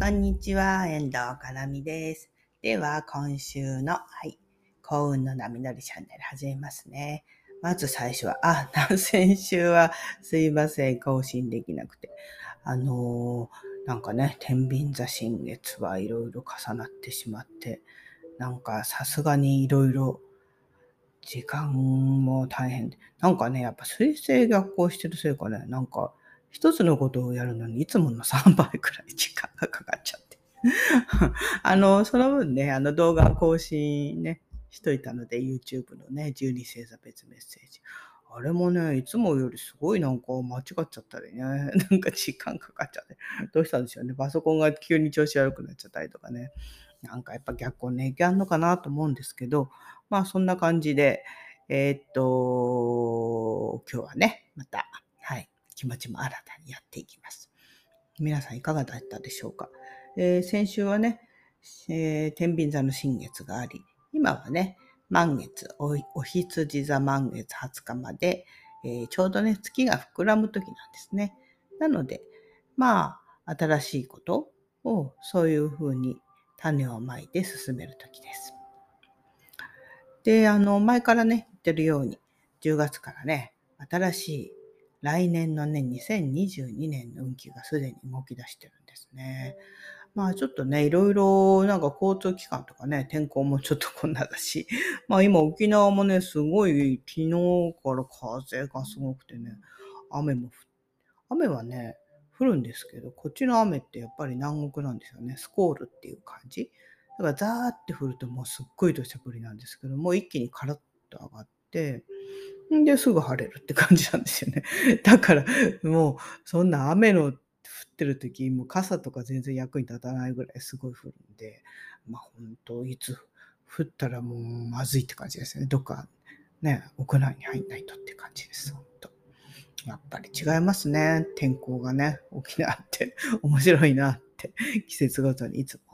こんにちは、遠藤かなみです。では、今週の、はい、幸運の波乗りチャンネル始めますね。まず最初は、あ、先週はすいません、更新できなくて。あのーなんかね、天秤座新月はいろいろ重なってしまって、なんかさすがにいろいろ時間も大変で。なんかね、やっぱ水星逆行してるせいかね、なんか一つのことをやるのにいつもの3倍くらい時間がかかっちゃって。あの、その分ね、あの動画更新ね、しといたので、YouTube のね、12星座別メッセージ。あれもね、いつもよりすごいなんか間違っちゃったりね、なんか時間かかっちゃって、どうしたんでしょうね。パソコンが急に調子悪くなっちゃったりとかね。なんかやっぱ逆行の影響あるのかなと思うんですけど、まあそんな感じで、えーっと、今日はね、また、気持ちも新たにやっていきます。皆さんいかがだったでしょうか？えー先週はね、えー天秤座の新月があり、今はね、満月、おお羊座満月20日まで、えーちょうどね、月が膨らむ時なんですね。なので、まあ、新しいことをそういうふうに種をまいて進める時です。で、あの、前からね、言ってるように、10月からね、新しい来年のね、2022年の運気がすでに動き出してるんですね。まあちょっとね、いろいろなんか交通機関とかね、天候もちょっとこんなだし、まあ今沖縄もね、すごい昨日から風がすごくてね、雨も降っ雨はね、降るんですけど、こっちの雨ってやっぱり南国なんですよね。スコールっていう感じ。だからザーって降るともうすっごい土砂降りなんですけど、もう一気にカラッと上がって、んで、すぐ晴れるって感じなんですよね。だから、もう、そんな雨の降ってる時、もう傘とか全然役に立たないぐらいすごい降るんで、まあ本当、いつ降ったらもうまずいって感じですね。どっかね、屋内に入んないとって感じです。本当。やっぱり違いますね。天候がね、沖縄って面白いなって、季節ごとにいつも。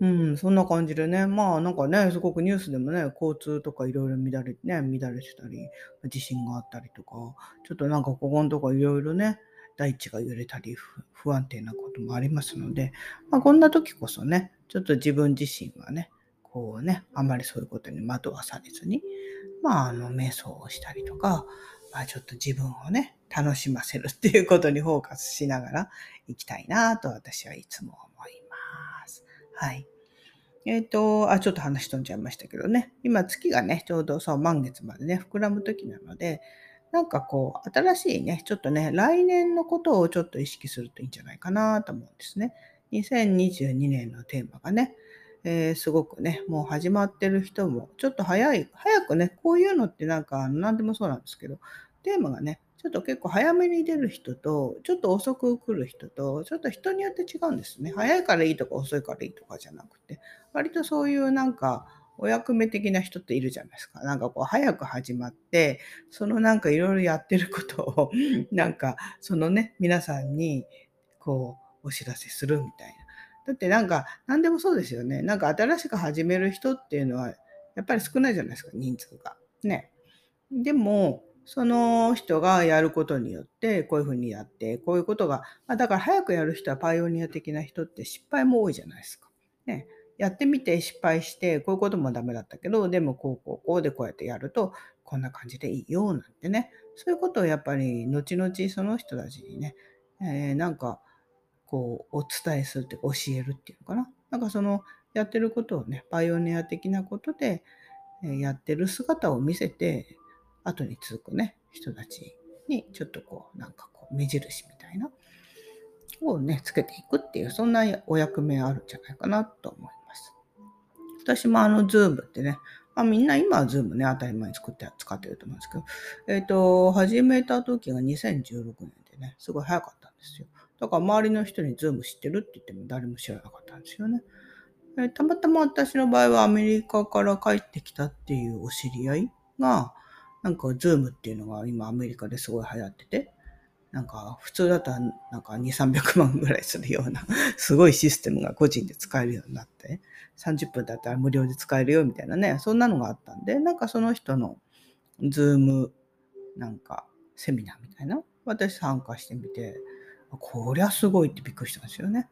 うん、そんな感じでね、まあなんかね、すごくニュースでもね、交通とかいろいろ乱れ、ね、乱れてたり、地震があったりとか、ちょっとなんかここのとこいろいろね、大地が揺れたり不不安定なこともありますので、まあこんな時こそね、ちょっと自分自身はね、こうね、あまりそういうことに惑わされずに、まああの、瞑想をしたりとか、まあちょっと自分をね、楽しませるっていうことにフォーカスしながら行きたいなと私はいつも思います。はい。えっ、と、あ、ちょっと話飛んじゃいましたけどね。今月がね、ちょうどそう満月までね、膨らむ時なので、なんかこう、新しいね、ちょっとね、来年のことをちょっと意識するといいんじゃないかなと思うんですね。2022年のテーマがね、えーすごくね、もう始まってる人も、ちょっと早い、早くね、こういうのってなんか何でもそうなんですけど、テーマがね、ちょっと結構早めに出る人と、ちょっと遅く来る人と、ちょっと人によって違うんですね。早いからいいとか遅いからいいとかじゃなくて、割とそういうなんか、お役目的な人っているじゃないですか。なんかこう、早く始まって、そのなんかいろいろやってることを、なんか、そのね、皆さんに、こう、お知らせするみたいな。だってなんか、何でもそうですよね。なんか新しく始める人っていうのは、やっぱり少ないじゃないですか、人数が。ね。でも、その人がやることによって、こういうふうにやって、こういうことが、まあ、だから早くやる人はパイオニア的な人って失敗も多いじゃないですか。ね。やってみて失敗して、こういうこともダメだったけど、でもこうこうこうでこうやってやると、こんな感じでいいよ、なんてね。そういうことをやっぱり、後々その人たちにね、えーなんか、こう、お伝えするって、教えるっていうのかな。なんかその、やってることをね、パイオニア的なことで、やってる姿を見せて、後に続くね、人たちに、ちょっとこう、なんかこう、目印みたいな、をね、つけていくっていう、そんなお役目あるんじゃないかなと思います。私もあの、ズームってね、まあ、みんな今はズームね、当たり前に作って、使ってると思うんですけど、えっ、と、始めた時が2016年でね、すごい早かったんですよ。だから周りの人にズーム知ってるって言っても誰も知らなかったんですよね。えーたまたま私の場合はアメリカから帰ってきたっていうお知り合いが、なんかズームっていうのが今アメリカですごい流行ってて、なんか普通だったらなんか2、300万ぐらいするような、すごいシステムが個人で使えるようになって、30分だったら無料で使えるよみたいなね、そんなのがあったんで、なんかその人のズームなんかセミナーみたいな、私参加してみて、こりゃすごいってびっくりしたんですよね。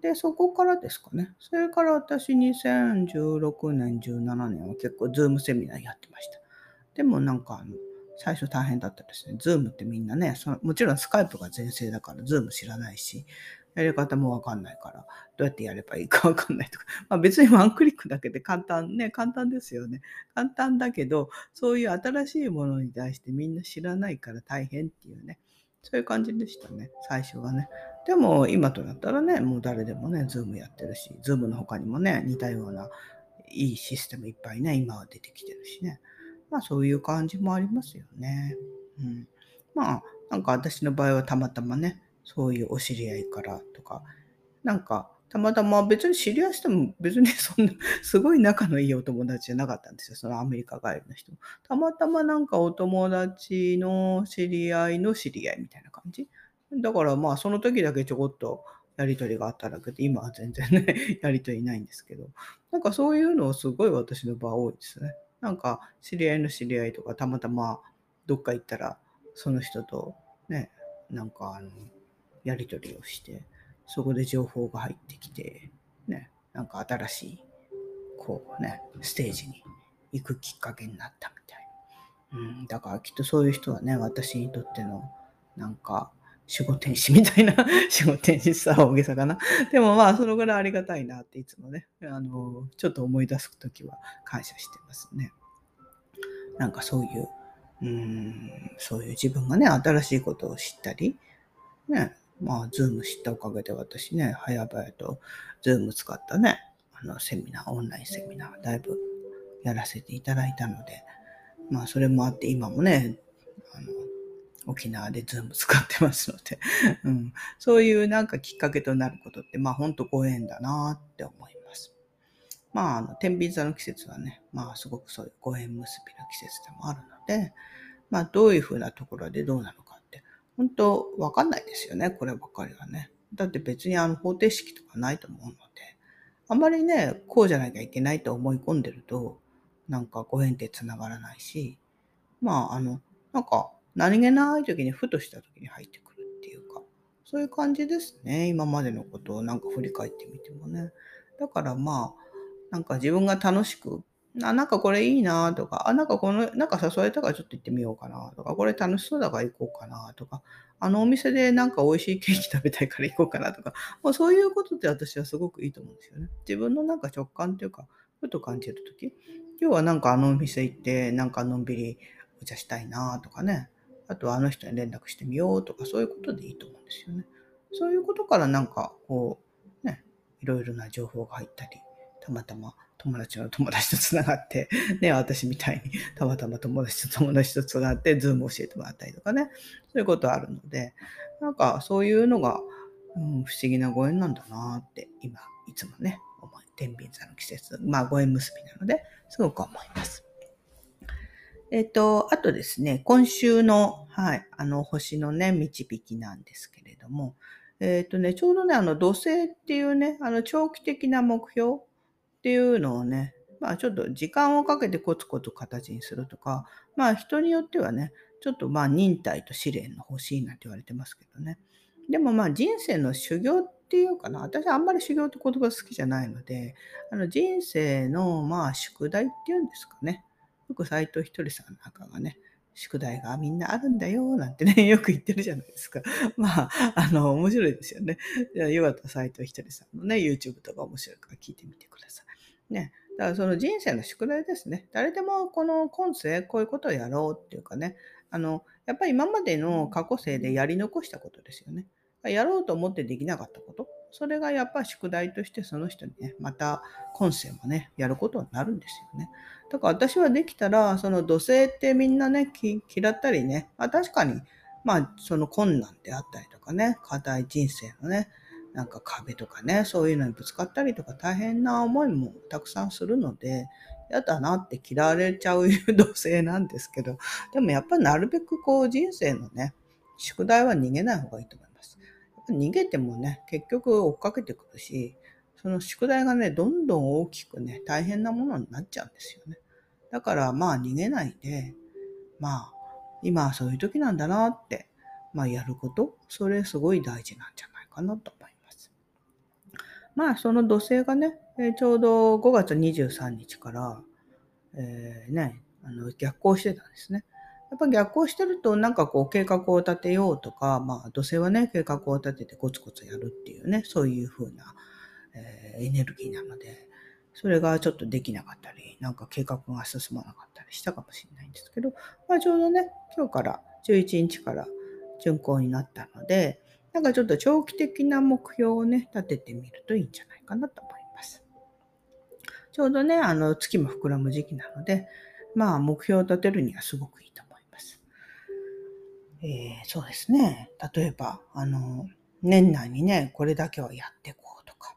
で、そこからですかね。それから私2016年、17年は結構ズームセミナーやってました。でもなんかあの、最初大変だったですね。ズームってみんなね、そのもちろんスカイプが全盛だからズーム知らないし、やり方もわかんないから、どうやってやればいいかわかんないとか。まあ別にワンクリックだけで簡単ね、簡単ですよね。簡単だけど、そういう新しいものに対してみんな知らないから大変っていうね。そういう感じでしたね、最初はね。でも今となったらね、もう誰でもね、ズームやってるし、ズームの他にもね、似たようないいシステムいっぱいね、今は出てきてるしね。まあそういう感じもありますよね。うん。まあ、なんか私の場合はたまたまね、そういうお知り合いからとか、なんかたまたま別に知り合いしても別にそんな すごい仲のいいお友達じゃなかったんですよ。そのアメリカ帰りの人も。たまたまなんかお友達の知り合いの知り合いみたいな感じ。だからまあその時だけちょこっとやりとりがあっただけで、今は全然ね、やりとりないんですけど。なんかそういうのすごい私の場合多いですね。なんか知り合いの知り合いとかたまたまどっか行ったらその人とね、なんかあの、やりとりをして、そこで情報が入ってきて、ね、なんか新しい、こうね、ステージに行くきっかけになったみたいな。うん、だからきっとそういう人はね、私にとっての、なんか、守護天使みたいな、守護天使さ、大げさかな。でもまあ、そのぐらいありがたいなっていつもね、あの、ちょっと思い出すときは感謝してますね。なんかそういう、うん、そういう自分がね、新しいことを知ったり、ね、まあ、ズーム知ったおかげで私ね、早々とズーム使ったね、あの、セミナー、オンラインセミナー、だいぶやらせていただいたので、まあ、それもあって今もね、あの、沖縄でズーム使ってますので、うん、そういうなんかきっかけとなることって、まあ、ほんとご縁だなって思います。まあ、あの、天秤座の季節はね、まあ、すごくそういうご縁結びの季節でもあるので、まあ、どういうふうなところでどうなのかって本当わかんないですよね、こればっかりはね。だって別にあの方程式とかないと思うので、あんまりね、こうじゃなきゃいけないと思い込んでると、なんかご縁って繋がらないし、まあ、あの、なんか何気ない時にふとした時に入ってくるっていうか、そういう感じですね。今までのことをなんか振り返ってみてもね。だからまあ、なんか自分が楽しくあ、なんかこれいいなとか、あ、なんかこの、なんか誘われたからちょっと行ってみようかなとか、これ楽しそうだから行こうかなとか、あのお店でなんか美味しいケーキ食べたいから行こうかなとか、もうそういうことって私はすごくいいと思うんですよね。自分のなんか直感っていうか、ふと感じるとき、要はなんかあのお店行って、なんかのんびりお茶したいなとかね、あとはあの人に連絡してみようとか、そういうことでいいと思うんですよね。そういうことからなんかこう、ね、いろいろな情報が入ったり、たまたま友達の友達と繋がって、ね、私みたいにたまたま友達と友達と繋がって、ズーム教えてもらったりとかね、そういうことあるので、なんかそういうのが、うん、不思議なご縁なんだなって、今、いつもね、思い、天秤座の季節、まあご縁結びなので、すごく思います。えっ、と、あとですね、今週の、はい、あの、星のね、導きなんですけれども、えっ、とね、ちょうどね、あの、土星っていうね、あの、長期的な目標、っていうのをね、まあちょっと時間をかけてコツコツ形にするとか、まあ人によってはね、ちょっとまあ忍耐と試練の欲しいなんて言われてますけどね。でもまあ人生の修行っていうかな、私あんまり修行って言葉好きじゃないので、あの人生のまあ宿題っていうんですかね。よく斎藤ひとりさんなんかがね、宿題がみんなあるんだよ、なんてね、よく言ってるじゃないですか。まあ、あの、面白いですよね。よかった斎藤ひとりさんのね、YouTube とか面白いから聞いてみてください。ね。だからその人生の宿題ですね。誰でもこの今世こういうことをやろうっていうかね。あの、やっぱり今までの過去生でやり残したことですよね。やろうと思ってできなかったこと。それがやっぱ宿題としてその人にね、また今世もね、やることになるんですよね。だから私はできたら、その土星ってみんなね、嫌ったりね、まあ確かに、まあその困難であったりとかね、課題人生のね、なんか壁とかね、そういうのにぶつかったりとか大変な思いもたくさんするので、嫌だなって嫌われちゃう土星なんですけど、でもやっぱりなるべくこう人生のね、宿題は逃げない方がいいと思います。逃げてもね、結局追っかけてくるし、その宿題がね、どんどん大きくね、大変なものになっちゃうんですよね。だからまあ逃げないで、まあ、今はそういう時なんだなってまあやること、それすごい大事なんじゃないかなと思います。まあその土星がね、えちょうど5月23日から、えー、ね、あの逆行してたんですね。やっぱ逆行してるとなんかこう計画を立てようとか、まあ土星はね、計画を立ててコツコツやるっていうね、そういう風な、えー、エネルギーなので、それがちょっとできなかったり、なんか計画が進まなかったりしたかもしれないんですけど、まあちょうどね、今日から11日から巡行になったので、なんかちょっと長期的な目標をね、立ててみるといいんじゃないかなと思います。ちょうどね、あの月も膨らむ時期なので、まあ目標を立てるにはすごくいいと思います。えー、そうですね。例えば、あの、年内にね、これだけはやっていこうとか。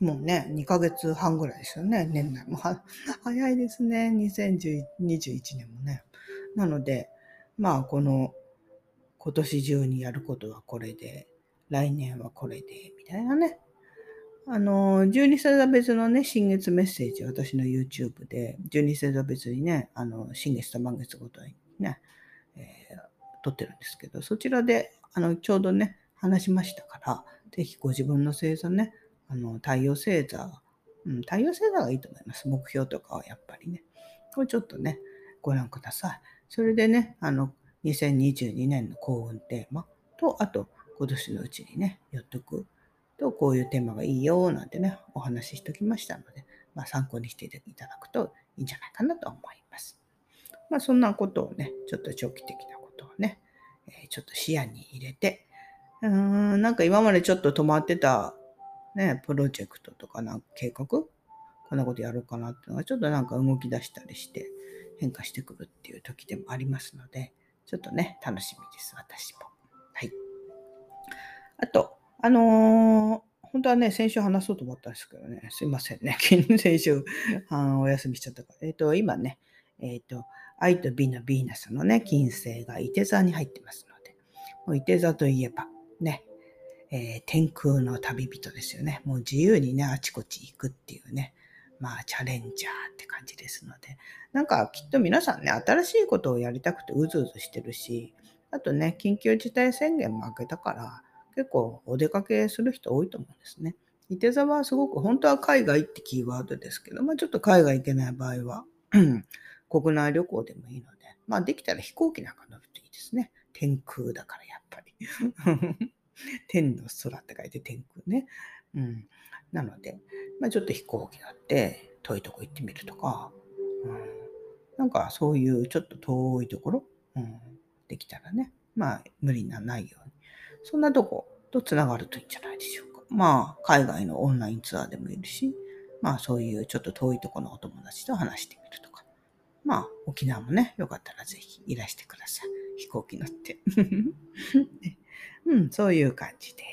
もうね、2ヶ月半ぐらいですよね、年内も。早いですね、2021年もね。なので、まあ、この今年中にやることはこれで、来年はこれで、みたいなね。あの、12星座別のね、新月メッセージ、私の YouTube で、12星座別にね、あの、新月と満月ごとにね、えー、撮ってるんですけど、そちらで、あの、ちょうどね、話しましたから、ぜひご自分の星座ね、あの、太陽星座、うん、太陽星座がいいと思います。目標とかはやっぱりね。これちょっとね、ご覧ください。それでね、あの、2022年の幸運テーマと、あと、今年のうちにね、やっとくと、こういうテーマがいいよ、なんてね、お話ししておきましたので、まあ、参考にしていただくといいんじゃないかなと思います。まあ、そんなことをね、ちょっと長期的なことをね、え、ちょっと視野に入れて、うーん、なんか今までちょっと止まってた、ね、プロジェクトとかなんか計画こんなことやろうかなっていうのがちょっとなんか動き出したりして変化してくるっていう時でもありますので、ちょっとね、楽しみです、私も。はい。あと、あのー、本当はね、先週話そうと思ったんですけどね、すいませんね。先週、あお休みしちゃったから。えっ、ー、と、今ね、えっ、ー、と、愛と美のヴィーナスのね、金星が伊手座に入ってますので、もう伊手座といえば、ね、えー、天空の旅人ですよね。もう自由にね、あちこち行くっていうね、まあ、チャレンジャーって感じですので、なんかきっと皆さんね、新しいことをやりたくてうずうずしてるし、あとね、緊急事態宣言も明けたから、結構お出かけする人多いと思うんですね。伊手座はすごく、本当は海外ってキーワードですけど、まあちょっと海外行けない場合は、国内旅行でもいいので、まあできたら飛行機なんか乗るといいですね。天空だからやっぱり。天の空って書いて天空ね。うん。なので、まあ、ちょっと飛行機乗って遠いとこ行ってみるとか、うん、なんかそういうちょっと遠いところ、うん、できたらね、まあ無理なないように、そんなとことつながるといいんじゃないでしょうか。まあ海外のオンラインツアーでもいいし、まあそういうちょっと遠いところのお友達と話してみるとか。まあ沖縄もね、よかったらぜひいらしてください。飛行機乗って。うん、そういう感じで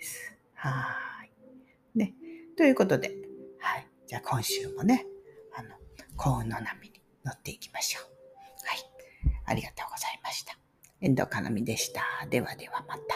す。はい。ね。ということで、はい。じゃあ今週もね、あの、幸運の波に乗っていきましょう。はい。ありがとうございました。遠藤かなみでした。ではではまた。